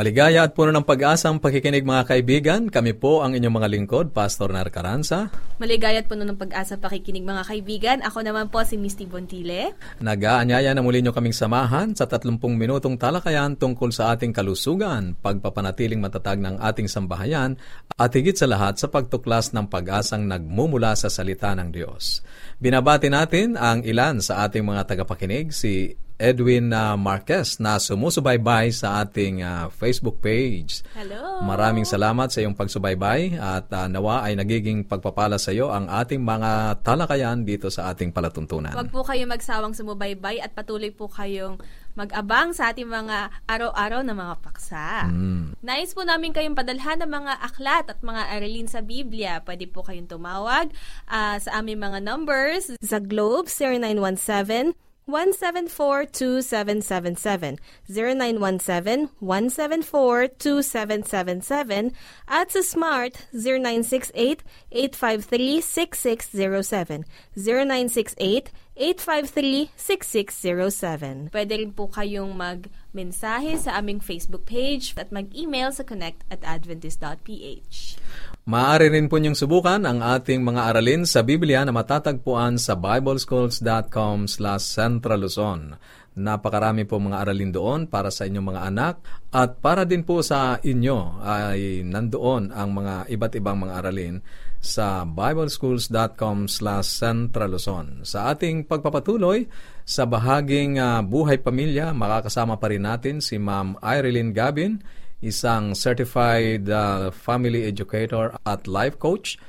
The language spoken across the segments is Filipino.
Maligaya at puno ng pag-asa ang pakikinig mga kaibigan. Kami po ang inyong mga lingkod, Pastor Nar Caranza. Maligaya at puno ng pag-asa pakikinig mga kaibigan. Ako naman po si Misty Bontile. Nag-aanyaya na muli nyo kaming samahan sa 30 minutong talakayan tungkol sa ating kalusugan, pagpapanatiling matatag ng ating sambahayan, at higit sa lahat sa pagtuklas ng pag-asang nagmumula sa salita ng Diyos. Binabati natin ang ilan sa ating mga tagapakinig, si Edwin uh, Marquez na sumusubaybay sa ating uh, Facebook page. Hello! Maraming salamat sa iyong pagsubaybay at uh, nawa ay nagiging pagpapala sa iyo ang ating mga talakayan dito sa ating palatuntunan. Huwag po kayo magsawang sumubaybay at patuloy po kayong mag-abang sa ating mga araw-araw na mga paksa. Mm. Nais po namin kayong padalhan ng mga aklat at mga aralin sa Biblia. Pwede po kayong tumawag uh, sa aming mga numbers sa Globe 0917 174-2777, 0917-174-2777, at sa Smart 0968-853-6607, 0968-853-6607. Pwede rin po kayong mag-mensahe sa aming Facebook page at mag-email sa connect at adventist.ph. Maaari rin po niyong subukan ang ating mga aralin sa Biblia na matatagpuan sa bibleschools.com slash centraluzon. Napakarami po mga aralin doon para sa inyong mga anak at para din po sa inyo ay nandoon ang mga iba't ibang mga aralin sa bibleschools.com slash centraluzon. Sa ating pagpapatuloy sa bahaging uh, buhay pamilya, makakasama pa rin natin si Ma'am Irene Gabin, isang certified uh, family educator at life coach.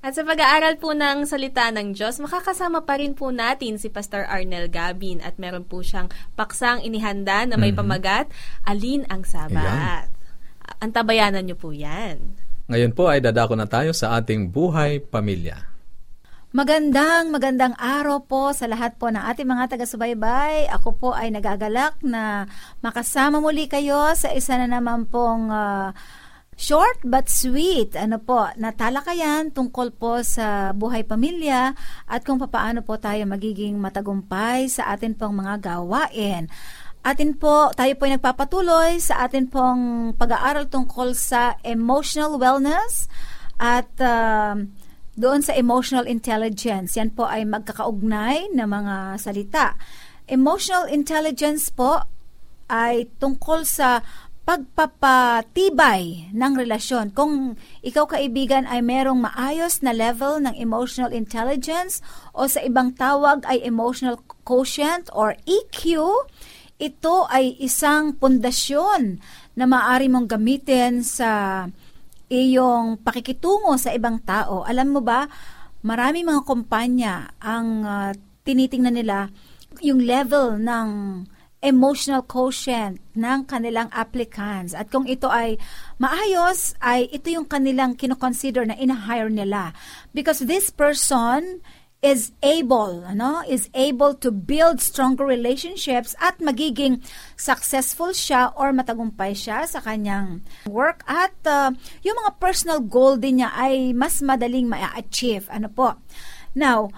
At sa pag-aaral po ng salita ng Diyos, makakasama pa rin po natin si Pastor Arnel Gabin at meron po siyang paksang inihanda na may mm-hmm. pamagat, Alin ang Sabat. Ayan. Antabayanan niyo po yan. Ngayon po ay dadako na tayo sa ating buhay pamilya. Magandang, magandang araw po sa lahat po ng ating mga taga-subaybay. Ako po ay nagagalak na makasama muli kayo sa isa na naman pong uh, short but sweet ano po, natalakayan tungkol po sa buhay pamilya at kung paano po tayo magiging matagumpay sa atin pong mga gawain. Atin po, tayo po ay nagpapatuloy sa atin pong pag-aaral tungkol sa emotional wellness at uh, doon sa emotional intelligence. Yan po ay magkakaugnay na mga salita. Emotional intelligence po ay tungkol sa pagpapatibay ng relasyon. Kung ikaw kaibigan ay merong maayos na level ng emotional intelligence o sa ibang tawag ay emotional quotient or EQ, ito ay isang pundasyon na maaari mong gamitin sa iyong pakikitungo sa ibang tao. Alam mo ba, marami mga kumpanya ang uh, tinitingnan nila yung level ng emotional quotient ng kanilang applicants. At kung ito ay maayos, ay ito yung kanilang kinoconsider na in-hire nila. Because this person is able, ano, is able to build stronger relationships at magiging successful siya or matagumpay siya sa kanyang work at uh, yung mga personal goal din niya ay mas madaling ma-achieve. Ano po? Now,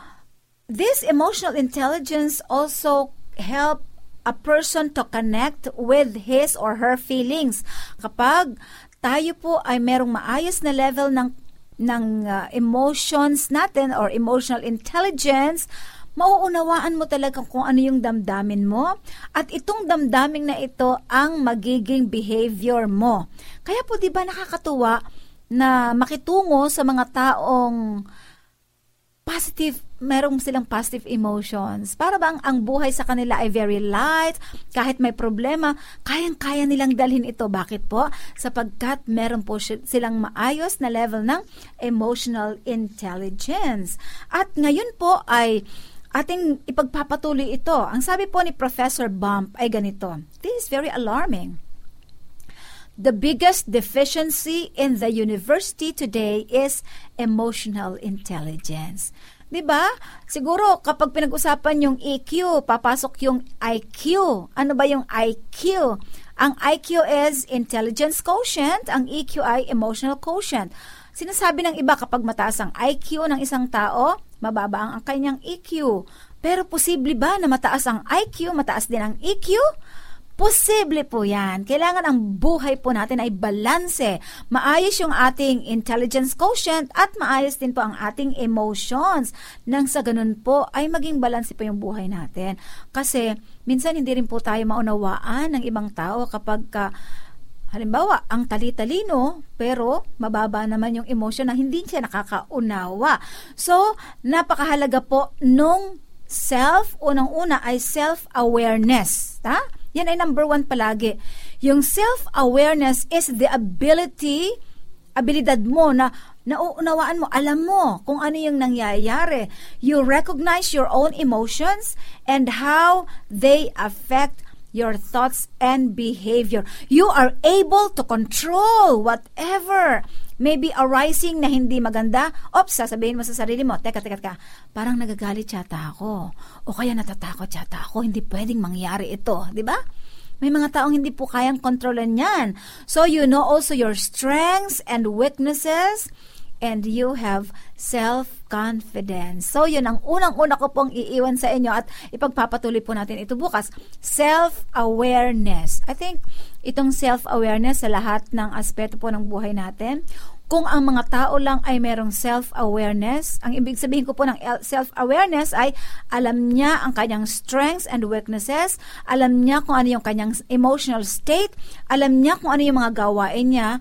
this emotional intelligence also help a person to connect with his or her feelings. Kapag tayo po ay merong maayos na level ng ng uh, emotions natin or emotional intelligence, mauunawaan mo talaga kung ano yung damdamin mo at itong damdamin na ito ang magiging behavior mo. Kaya po 'di ba nakakatuwa na makitungo sa mga taong positive, merong silang positive emotions. Para bang ang buhay sa kanila ay very light, kahit may problema, kayang-kaya nilang dalhin ito. Bakit po? Sapagkat meron po silang maayos na level ng emotional intelligence. At ngayon po ay ating ipagpapatuloy ito. Ang sabi po ni Professor Bump ay ganito, This is very alarming. The biggest deficiency in the university today is emotional intelligence. 'Di ba? Siguro kapag pinag-usapan yung EQ, papasok yung IQ. Ano ba yung IQ? Ang IQ is intelligence quotient, ang EQ ay emotional quotient. Sinasabi ng iba kapag mataas ang IQ ng isang tao, mababa ang kanyang EQ. Pero posible ba na mataas ang IQ, mataas din ang EQ? Posible po yan. Kailangan ang buhay po natin ay balanse. Maayos yung ating intelligence quotient at maayos din po ang ating emotions. Nang sa ganun po ay maging balanse po yung buhay natin. Kasi minsan hindi rin po tayo maunawaan ng ibang tao kapag ka Halimbawa, ang tali-talino, pero mababa naman yung emotion na hindi siya nakakaunawa. So, napakahalaga po nung self, unang-una ay self-awareness. Ta? Yan ay number one palagi. Yung self-awareness is the ability, abilidad mo na nauunawaan mo, alam mo kung ano yung nangyayari. You recognize your own emotions and how they affect your thoughts and behavior. You are able to control whatever may be arising na hindi maganda. Ops, sasabihin mo sa sarili mo, teka, teka, teka, parang nagagalit yata ako. O kaya natatakot yata ako, hindi pwedeng mangyari ito. Di ba? May mga taong hindi po kayang kontrolan yan. So you know also your strengths and weaknesses and you have self-confidence. So, yun ang unang-una ko pong iiwan sa inyo at ipagpapatuloy po natin ito bukas. Self-awareness. I think itong self-awareness sa lahat ng aspeto po ng buhay natin. Kung ang mga tao lang ay merong self-awareness, ang ibig sabihin ko po ng self-awareness ay alam niya ang kanyang strengths and weaknesses, alam niya kung ano yung kanyang emotional state, alam niya kung ano yung mga gawain niya,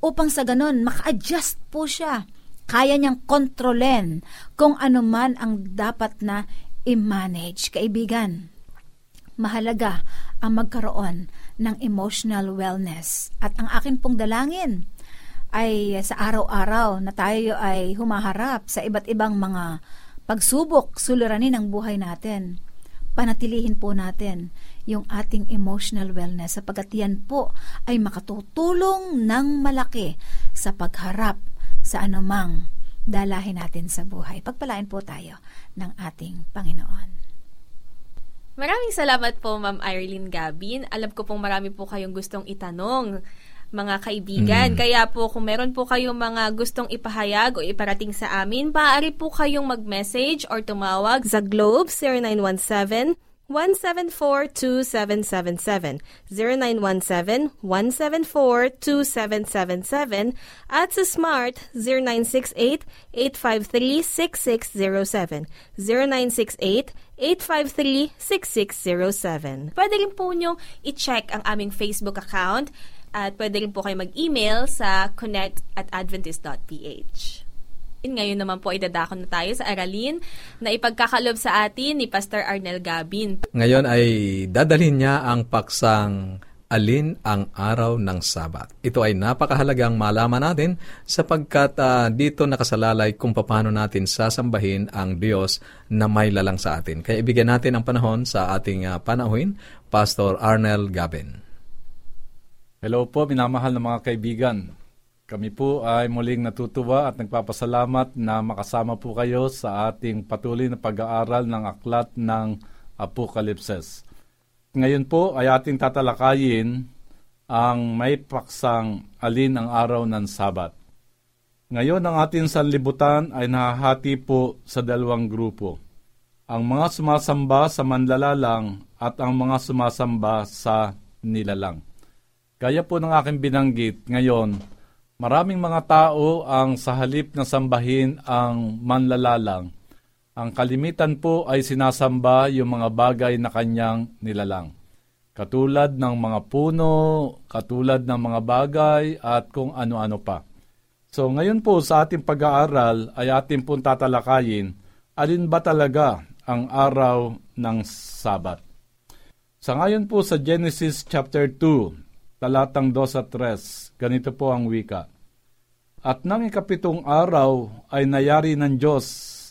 upang sa ganun, maka-adjust po siya. Kaya niyang kontrolen kung ano man ang dapat na i-manage. Kaibigan, mahalaga ang magkaroon ng emotional wellness. At ang akin pong dalangin ay sa araw-araw na tayo ay humaharap sa iba't ibang mga pagsubok, suliranin ng buhay natin. Panatilihin po natin yung ating emotional wellness sapagkat yan po ay makatutulong ng malaki sa pagharap sa anumang dalahin natin sa buhay. Pagpalain po tayo ng ating Panginoon. Maraming salamat po, Ma'am Irene Gabin. Alam ko pong marami po kayong gustong itanong mga kaibigan. Mm. Kaya po kung meron po kayong mga gustong ipahayag o iparating sa amin, maaari po kayong mag-message or tumawag sa Globe 0917 174-2777, 0917-174-2777, at sa Smart 0968-853-6607, 0968-853-6607. Pwede rin po nyong i-check ang aming Facebook account at pwede rin po kayo mag-email sa connect at adventist.ph. Ngayon naman po idadako na tayo sa aralin na ipagkakalob sa atin ni Pastor Arnel Gabin. Ngayon ay dadalhin niya ang paksang alin ang araw ng Sabat. Ito ay napakahalagang malaman natin sapagkat uh, dito nakasalalay kung paano natin sasambahin ang Diyos na may lalang sa atin. Kaya ibigyan natin ang panahon sa ating uh, panahuin, Pastor Arnel Gabin. Hello po, minamahal na mga kaibigan. Kami po ay muling natutuwa at nagpapasalamat na makasama po kayo sa ating patuloy na pag-aaral ng aklat ng Apokalipses. Ngayon po ay ating tatalakayin ang may paksang alin ang araw ng Sabat. Ngayon ang ating sanlibutan ay nahahati po sa dalawang grupo. Ang mga sumasamba sa manlalalang at ang mga sumasamba sa nilalang. Gaya po ng aking binanggit ngayon, maraming mga tao ang sa halip na sambahin ang manlalalang. Ang kalimitan po ay sinasamba yung mga bagay na kanyang nilalang. Katulad ng mga puno, katulad ng mga bagay at kung ano-ano pa. So ngayon po sa ating pag-aaral ay ating pong tatalakayin alin ba talaga ang araw ng Sabat. Sa ngayon po sa Genesis chapter 2, talatang 2 at 3, ganito po ang wika. At nang ikapitong araw ay nayari ng Diyos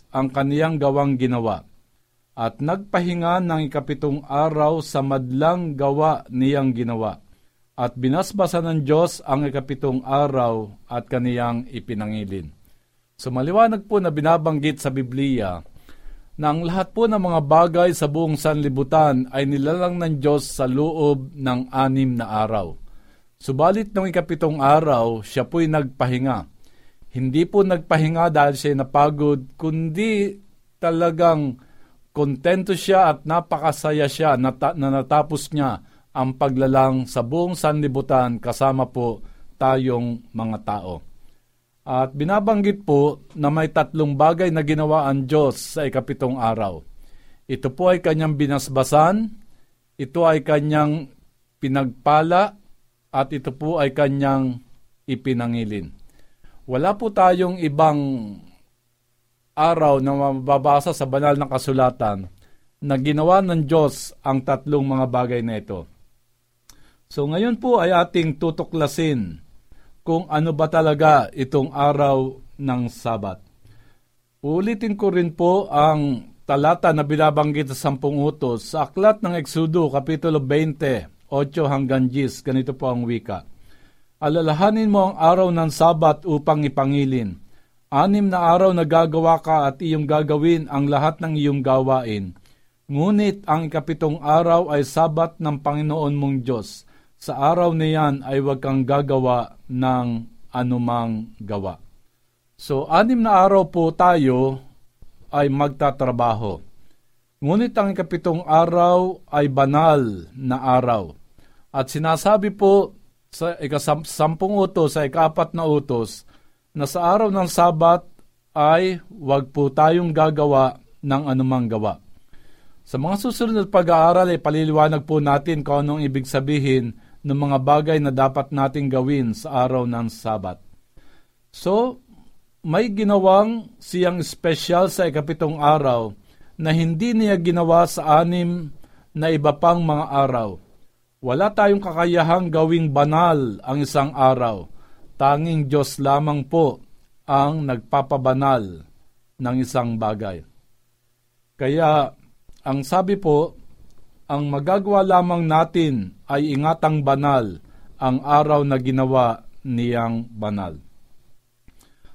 ang kaniyang gawang ginawa, at nagpahinga ng ikapitong araw sa madlang gawa niyang ginawa, at binasbasa ng Diyos ang ikapitong araw at kaniyang ipinangilin. So maliwanag po na binabanggit sa Biblia na ang lahat po ng mga bagay sa buong sanlibutan ay nilalang ng Diyos sa loob ng anim na araw. Subalit noong ikapitong araw, siya po'y nagpahinga. Hindi po nagpahinga dahil siya napagod, kundi talagang kontento siya at napakasaya siya na, na natapos niya ang paglalang sa buong sanlibutan kasama po tayong mga tao. At binabanggit po na may tatlong bagay na ginawa ang Diyos sa ikapitong araw. Ito po ay kanyang binasbasan, ito ay kanyang pinagpala, at ito po ay kanyang ipinangilin. Wala po tayong ibang araw na mababasa sa banal na kasulatan na ginawa ng Diyos ang tatlong mga bagay na ito. So ngayon po ay ating tutuklasin kung ano ba talaga itong araw ng Sabat. Ulitin ko rin po ang talata na binabanggit sa sampung utos sa aklat ng Eksudo, Kapitulo 20, 8 hanggang 10. Ganito po ang wika. Alalahanin mo ang araw ng Sabat upang ipangilin. Anim na araw na gagawa ka at iyong gagawin ang lahat ng iyong gawain. Ngunit ang ikapitong araw ay Sabat ng Panginoon mong Diyos sa araw na yan ay huwag kang gagawa ng anumang gawa. So, anim na araw po tayo ay magtatrabaho. Ngunit ang ikapitong araw ay banal na araw. At sinasabi po sa ikasampung utos, sa ikapat na utos, na sa araw ng Sabat ay huwag po tayong gagawa ng anumang gawa. Sa mga susunod na pag-aaral ay paliliwanag po natin kung anong ibig sabihin ng mga bagay na dapat nating gawin sa araw ng Sabat. So, may ginawang siyang special sa ikapitong araw na hindi niya ginawa sa anim na iba pang mga araw. Wala tayong kakayahang gawing banal ang isang araw. Tanging Diyos lamang po ang nagpapabanal ng isang bagay. Kaya, ang sabi po, ang magagawa lamang natin ay ingatang banal ang araw na ginawa niyang banal.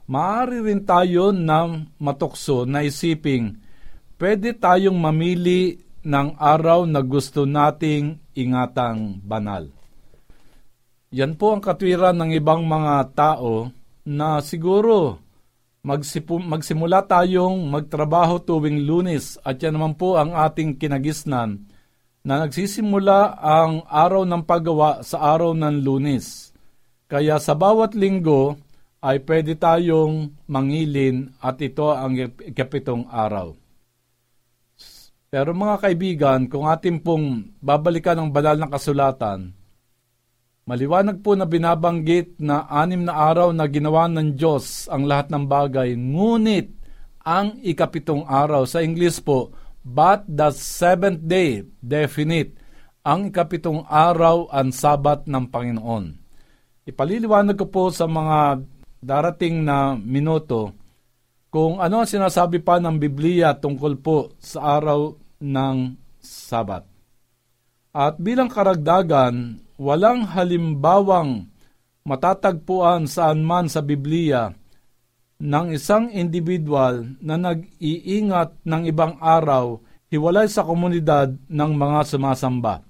Maari rin tayo na matukso na isiping pwede tayong mamili ng araw na gusto nating ingatang banal. Yan po ang katwiran ng ibang mga tao na siguro magsipu- magsimula tayong magtrabaho tuwing lunes at yan naman po ang ating kinagisnan na nagsisimula ang araw ng paggawa sa araw ng lunes. Kaya sa bawat linggo ay pwede tayong mangilin at ito ang ikapitong araw. Pero mga kaibigan, kung ating pong babalikan ang banal ng kasulatan, maliwanag po na binabanggit na anim na araw na ginawa ng Diyos ang lahat ng bagay, ngunit ang ikapitong araw, sa English po, But the seventh day, definite, ang ikapitong araw ang sabat ng Panginoon. Ipaliliwanag ko po sa mga darating na minuto kung ano ang sinasabi pa ng Biblia tungkol po sa araw ng Sabat. At bilang karagdagan, walang halimbawang matatagpuan saan man sa Biblia ng isang individual na nag-iingat ng ibang araw hiwalay sa komunidad ng mga sumasamba.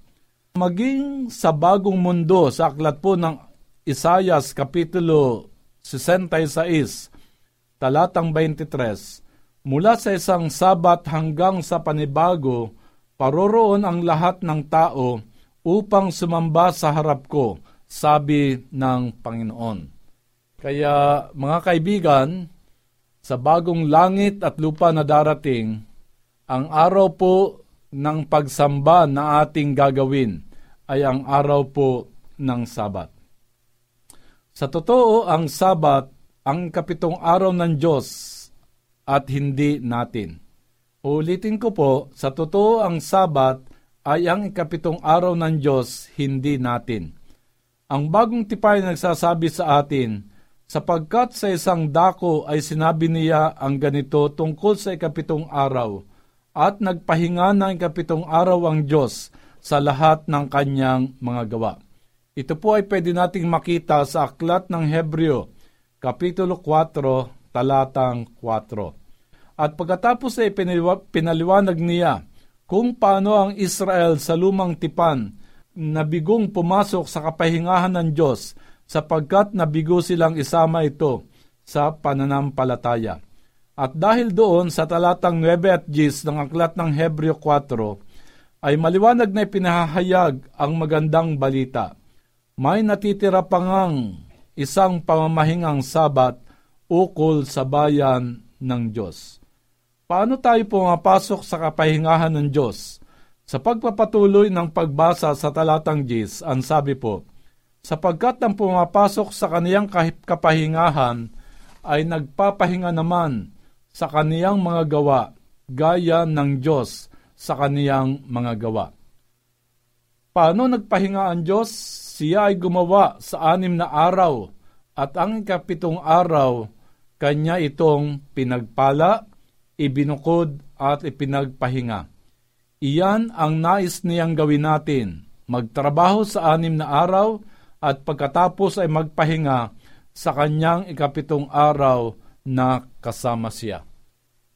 Maging sa bagong mundo sa aklat po ng Isayas Kapitulo 66, talatang 23, mula sa isang sabat hanggang sa panibago, paroroon ang lahat ng tao upang sumamba sa harap ko, sabi ng Panginoon. Kaya mga kaibigan, sa bagong langit at lupa na darating, ang araw po ng pagsamba na ating gagawin ay ang araw po ng Sabat. Sa totoo, ang Sabat ang kapitong araw ng Diyos at hindi natin. Ulitin ko po, sa totoo ang Sabat ay ang ikapitong araw ng Diyos, hindi natin. Ang bagong tipay nagsasabi sa atin, sapagkat sa isang dako ay sinabi niya ang ganito tungkol sa ikapitong araw, at nagpahinga ng ikapitong araw ang Diyos sa lahat ng kanyang mga gawa. Ito po ay pwede nating makita sa Aklat ng Hebreo, Kapitulo 4, talatang 4. At pagkatapos ay pinaliwanag niya kung paano ang Israel sa lumang tipan nabigong pumasok sa kapahingahan ng Diyos sapagkat nabigo silang isama ito sa pananampalataya. At dahil doon sa talatang 9 at 10 ng Aklat ng Hebreo 4, ay maliwanag na ipinahayag ang magandang balita. May natitira pa ngang isang pamamahingang sabat ukol sa bayan ng Diyos. Paano tayo pumapasok sa kapahingahan ng Diyos? Sa pagpapatuloy ng pagbasa sa talatang 10, ang sabi po, sapagkat ang pumapasok sa kaniyang kapahingahan ay nagpapahinga naman sa kaniyang mga gawa, gaya ng Diyos sa kaniyang mga gawa. Paano nagpahinga ang Diyos? Siya ay gumawa sa anim na araw at ang ikapitong araw, kanya itong pinagpala, ibinukod at ipinagpahinga. Iyan ang nais niyang gawin natin, magtrabaho sa anim na araw at pagkatapos ay magpahinga sa kanyang ikapitong araw na kasama siya.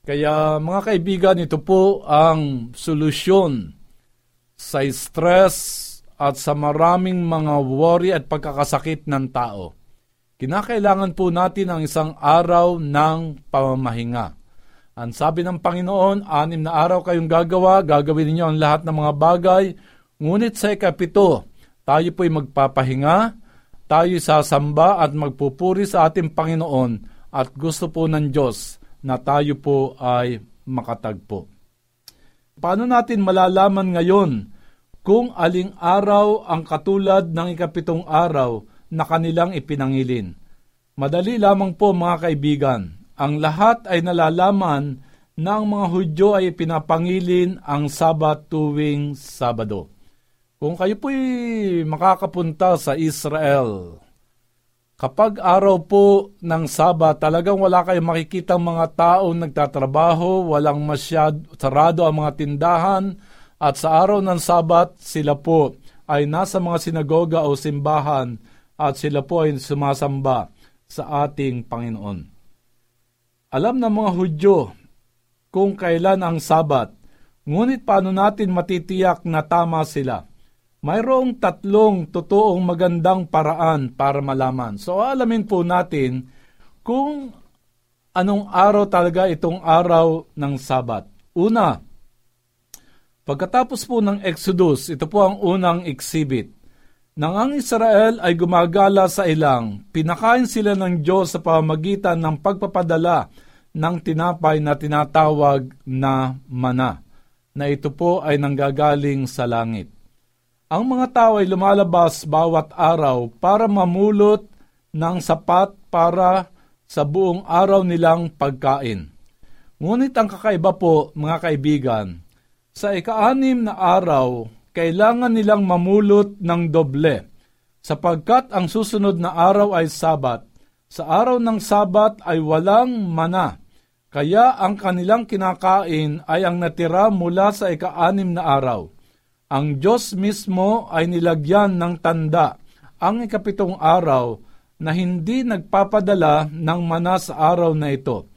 Kaya mga kaibigan, ito po ang solusyon sa stress at sa maraming mga worry at pagkakasakit ng tao. Kinakailangan po natin ang isang araw ng pamamahinga. Ang sabi ng Panginoon, anim na araw kayong gagawa, gagawin ninyo ang lahat ng mga bagay, ngunit sa ikapito, tayo po'y magpapahinga, tayo sasamba at magpupuri sa ating Panginoon at gusto po ng Diyos na tayo po ay makatagpo. Paano natin malalaman ngayon kung aling araw ang katulad ng ikapitong araw na kanilang ipinangilin? Madali lamang po mga kaibigan, ang lahat ay nalalaman na ang mga Hudyo ay pinapangilin ang Sabat tuwing Sabado. Kung kayo po'y makakapunta sa Israel, Kapag araw po ng Sabat, talagang wala kayong makikita mga taong nagtatrabaho, walang masyad, sarado ang mga tindahan, at sa araw ng Sabat, sila po ay nasa mga sinagoga o simbahan at sila po ay sumasamba sa ating Panginoon. Alam ng mga Hudyo kung kailan ang Sabat, ngunit paano natin matitiyak na tama sila? Mayroong tatlong totoong magandang paraan para malaman. So alamin po natin kung anong araw talaga itong araw ng Sabat. Una, pagkatapos po ng Exodus, ito po ang unang exhibit. Nang ang Israel ay gumagala sa ilang, pinakain sila ng Diyos sa pamamagitan ng pagpapadala ng tinapay na tinatawag na mana, na ito po ay nanggagaling sa langit. Ang mga tao ay lumalabas bawat araw para mamulot ng sapat para sa buong araw nilang pagkain. Ngunit ang kakaiba po, mga kaibigan, sa ikaanim na araw, kailangan nilang mamulot ng doble, sapagkat ang susunod na araw ay Sabat. Sa araw ng Sabat ay walang mana, kaya ang kanilang kinakain ay ang natira mula sa ikaanim na araw ang Diyos mismo ay nilagyan ng tanda ang ikapitong araw na hindi nagpapadala ng mana sa araw na ito.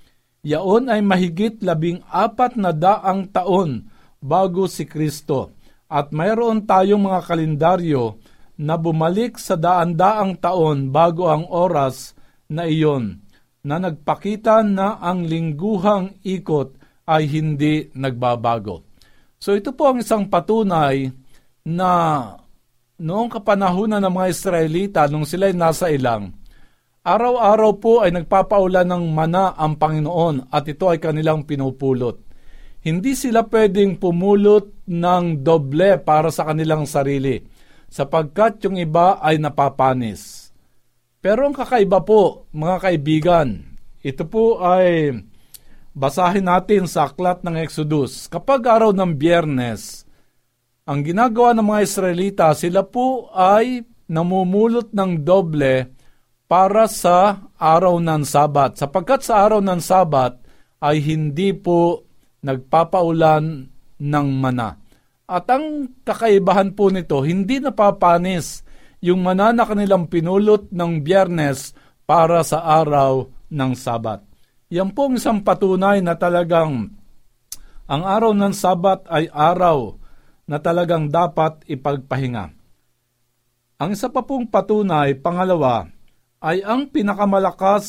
Yaon ay mahigit labing apat na daang taon bago si Kristo at mayroon tayong mga kalendaryo na bumalik sa daan-daang taon bago ang oras na iyon na nagpakita na ang lingguhang ikot ay hindi nagbabago. So ito po ang isang patunay na noong kapanahunan ng mga Israelita, nung sila ay nasa ilang, araw-araw po ay nagpapaulan ng mana ang Panginoon at ito ay kanilang pinupulot. Hindi sila pwedeng pumulot ng doble para sa kanilang sarili, sapagkat yung iba ay napapanis. Pero ang kakaiba po, mga kaibigan, ito po ay Basahin natin sa aklat ng Exodus. Kapag araw ng biyernes, ang ginagawa ng mga Israelita, sila po ay namumulot ng doble para sa araw ng Sabat. Sapagkat sa araw ng Sabat ay hindi po nagpapaulan ng mana. At ang kakaibahan po nito, hindi napapanis yung mana na kanilang pinulot ng biyernes para sa araw ng Sabat. Yan po ang isang patunay na talagang ang araw ng Sabat ay araw na talagang dapat ipagpahinga. Ang isa pa pong patunay, pangalawa, ay ang pinakamalakas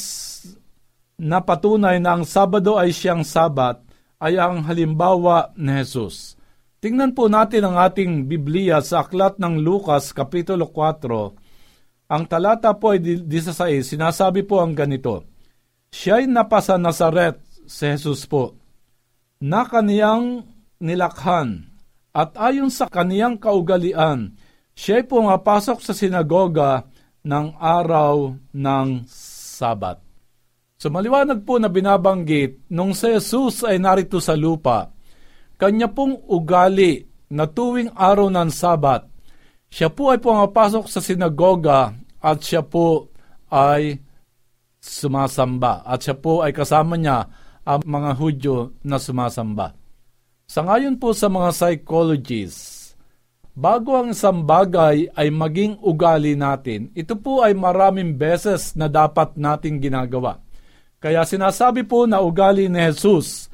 na patunay na ang Sabado ay siyang Sabat ay ang halimbawa ni Jesus. Tingnan po natin ang ating Biblia sa aklat ng Lucas Kapitulo 4. Ang talata po ay 16, sinasabi po ang ganito, Siya'y napasa Nazaret, si Jesus po, na kaniyang nilakhan, at ayon sa kaniyang kaugalian, siya'y pumapasok sa sinagoga ng araw ng Sabat. So maliwanag po na binabanggit, nung si Jesus ay narito sa lupa, kanya pong ugali na tuwing araw ng Sabat, siya po ay pumapasok sa sinagoga at siya po ay sumasamba at siya po ay kasama niya ang mga Hudyo na sumasamba. Sa ngayon po sa mga psychologists, bago ang isang bagay ay maging ugali natin, ito po ay maraming beses na dapat nating ginagawa. Kaya sinasabi po na ugali ni Jesus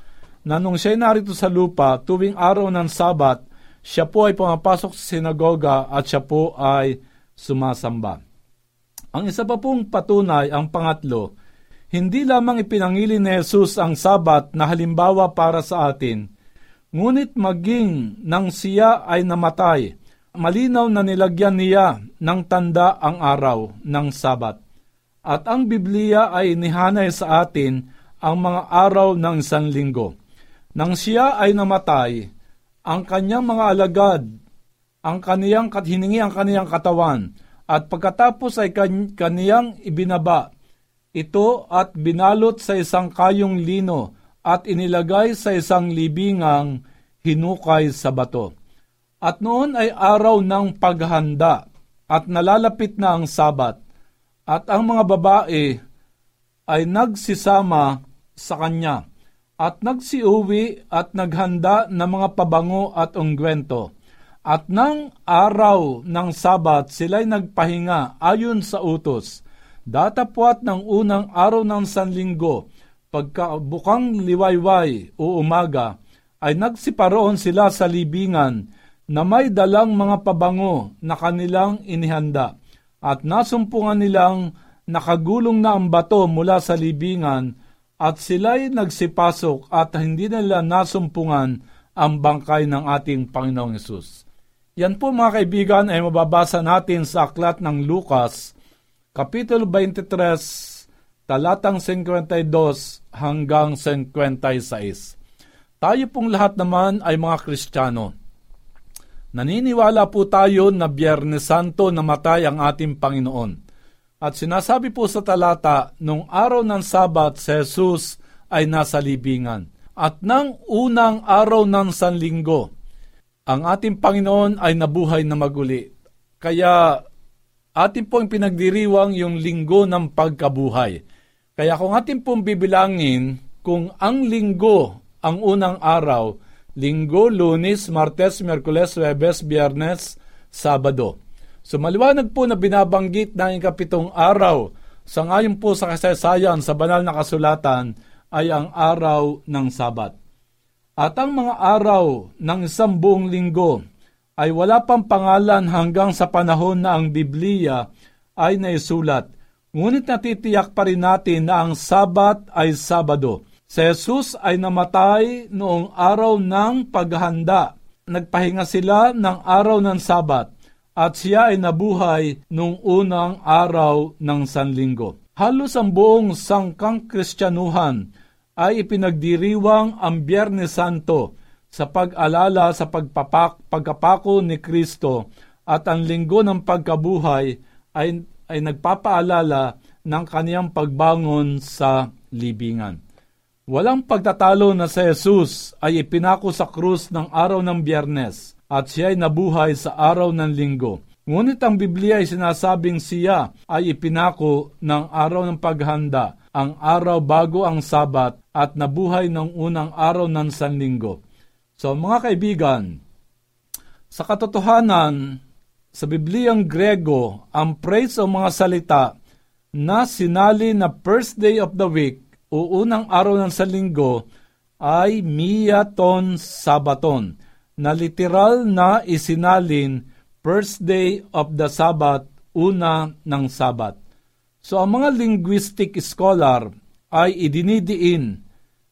na nung siya narito sa lupa tuwing araw ng Sabat, siya po ay pumapasok sa sinagoga at siya po ay sumasamba. Ang isa pa pong patunay, ang pangatlo, hindi lamang ipinangili ni Jesus ang Sabat na halimbawa para sa atin, ngunit maging nang siya ay namatay, malinaw na nilagyan niya ng tanda ang araw ng Sabat. At ang Biblia ay inihanay sa atin ang mga araw ng isang linggo. Nang siya ay namatay, ang kanyang mga alagad, ang kaniyang hiningi ang kaniyang katawan, at pagkatapos ay kaniyang ibinaba ito at binalot sa isang kayong lino at inilagay sa isang libingang hinukay sa bato. At noon ay araw ng paghanda at nalalapit na ang sabat at ang mga babae ay nagsisama sa kanya at nagsiuwi at naghanda ng mga pabango at ungwento. At nang araw ng sabat sila'y nagpahinga ayon sa utos. Datapwat ng unang araw ng sanlinggo, pagkabukang liwayway o umaga, ay nagsiparoon sila sa libingan na may dalang mga pabango na kanilang inihanda at nasumpungan nilang nakagulong na ang bato mula sa libingan at sila'y nagsipasok at hindi nila nasumpungan ang bangkay ng ating Panginoong Yesus. Yan po mga kaibigan ay mababasa natin sa aklat ng Lucas, Kapitulo 23, talatang 52 hanggang 56. Tayo pong lahat naman ay mga Kristiyano Naniniwala po tayo na Biyernes Santo namatay ang ating Panginoon. At sinasabi po sa talata, nung araw ng Sabat, si Jesus ay nasa libingan. At nang unang araw ng Sanlinggo, ang ating Panginoon ay nabuhay na maguli. Kaya atin pong pinagdiriwang yung linggo ng pagkabuhay. Kaya kung atin pong bibilangin, kung ang linggo ang unang araw, Linggo, Lunes, Martes, Merkules, Webes, Biyernes, Sabado. So maliwanag po na binabanggit ng ikapitong araw sa ngayon po sa kasaysayan sa banal na kasulatan ay ang araw ng Sabat. At ang mga araw ng isang buong linggo ay wala pang pangalan hanggang sa panahon na ang Biblia ay naisulat. Ngunit natitiyak pa rin natin na ang Sabat ay Sabado Si Jesus ay namatay noong araw ng paghanda. Nagpahinga sila ng araw ng Sabat at siya ay nabuhay noong unang araw ng Sanlinggo. Halos ang buong sangkang kristyanuhan ay ipinagdiriwang ang Biyernes Santo sa pag-alala sa pagpapak, pagkapako ni Kristo at ang linggo ng pagkabuhay ay, ay nagpapaalala ng kaniyang pagbangon sa libingan. Walang pagtatalo na si Jesus ay ipinako sa krus ng araw ng biyernes at siya ay nabuhay sa araw ng linggo. Ngunit ang Biblia ay sinasabing siya ay ipinako ng araw ng paghanda, ang araw bago ang sabat at nabuhay ng unang araw ng sanlinggo. So mga kaibigan, sa katotohanan, Sa Bibliang Grego, ang praise o mga salita na sinali na first day of the week o unang araw ng sa linggo ay miaton sabaton na literal na isinalin first day of the Sabbath, una ng Sabat. So ang mga linguistic scholar ay idinidiin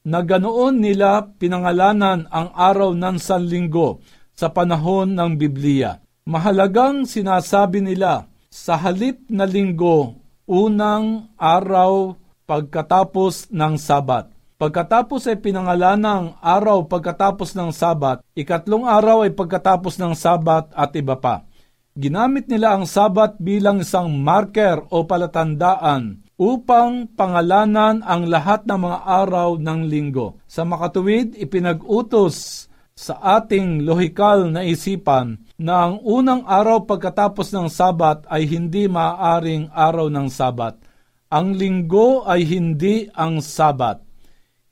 na ganoon nila pinangalanan ang araw ng Sanlinggo sa panahon ng Biblia. Mahalagang sinasabi nila sa halip na linggo, unang araw pagkatapos ng Sabat. Pagkatapos ay pinangalan ng araw pagkatapos ng Sabat, ikatlong araw ay pagkatapos ng Sabat at iba pa. Ginamit nila ang Sabat bilang isang marker o palatandaan upang pangalanan ang lahat ng mga araw ng linggo. Sa makatuwid, ipinag-utos sa ating lohikal na isipan na ang unang araw pagkatapos ng Sabat ay hindi maaaring araw ng Sabat. Ang linggo ay hindi ang Sabat.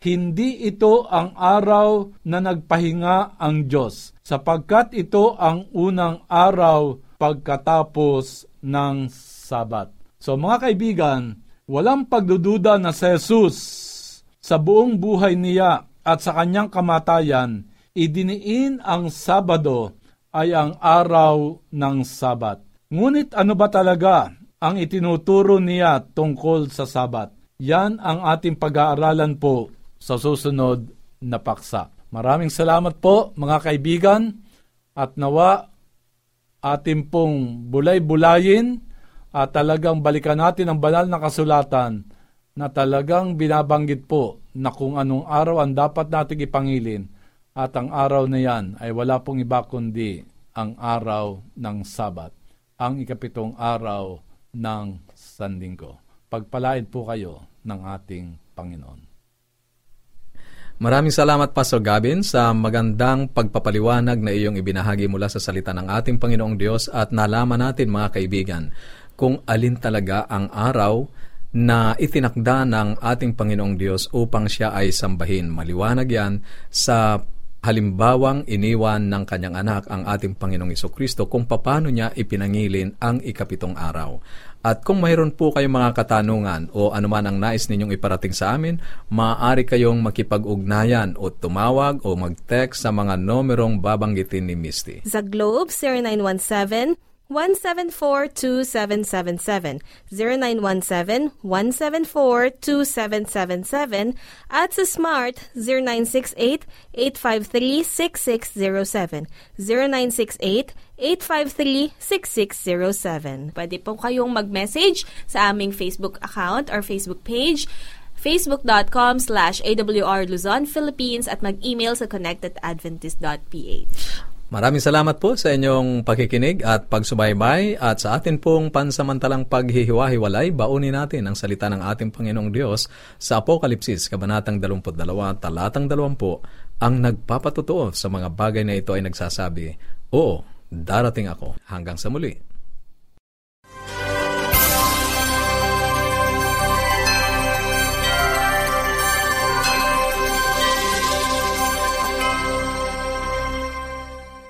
Hindi ito ang araw na nagpahinga ang Diyos, sapagkat ito ang unang araw pagkatapos ng Sabat. So mga kaibigan, Walang pagdududa na si Jesus sa buong buhay niya at sa kanyang kamatayan, idiniin ang Sabado ay ang araw ng Sabat. Ngunit ano ba talaga ang itinuturo niya tungkol sa Sabat? Yan ang ating pag-aaralan po sa susunod na paksa. Maraming salamat po mga kaibigan at nawa ating pong bulay-bulayin at talagang balikan natin ang banal na kasulatan na talagang binabanggit po na kung anong araw ang dapat nating ipangilin at ang araw na yan ay wala pong iba kundi ang araw ng Sabat, ang ikapitong araw ng Sandinggo. Pagpalain po kayo ng ating Panginoon. Maraming salamat Pastor Gabin sa magandang pagpapaliwanag na iyong ibinahagi mula sa salita ng ating Panginoong Diyos at nalaman natin mga kaibigan kung alin talaga ang araw na itinakda ng ating Panginoong Diyos upang siya ay sambahin. Maliwanag yan sa halimbawang iniwan ng kanyang anak ang ating Panginoong Kristo kung paano niya ipinangilin ang ikapitong araw. At kung mayroon po kayong mga katanungan o anuman ang nais ninyong iparating sa amin, maaari kayong makipag-ugnayan o tumawag o mag-text sa mga nomerong babanggitin ni Misty. Sa Globe, 0917 174-2777, 0917-174-2777, at sa Smart 0968-853-6607, 0968-853-6607. Pwede po kayong mag-message sa aming Facebook account or Facebook page facebook.com slash awr Luzon, Philippines at mag-email sa connectedadventist.ph. Maraming salamat po sa inyong pakikinig at pagsubaybay at sa atin pong pansamantalang paghihiwa-hiwalay, baunin natin ang salita ng ating Panginoong Diyos sa Apokalipsis, Kabanatang 22, Talatang 20, ang nagpapatutuo sa mga bagay na ito ay nagsasabi, Oo, darating ako. Hanggang sa muli.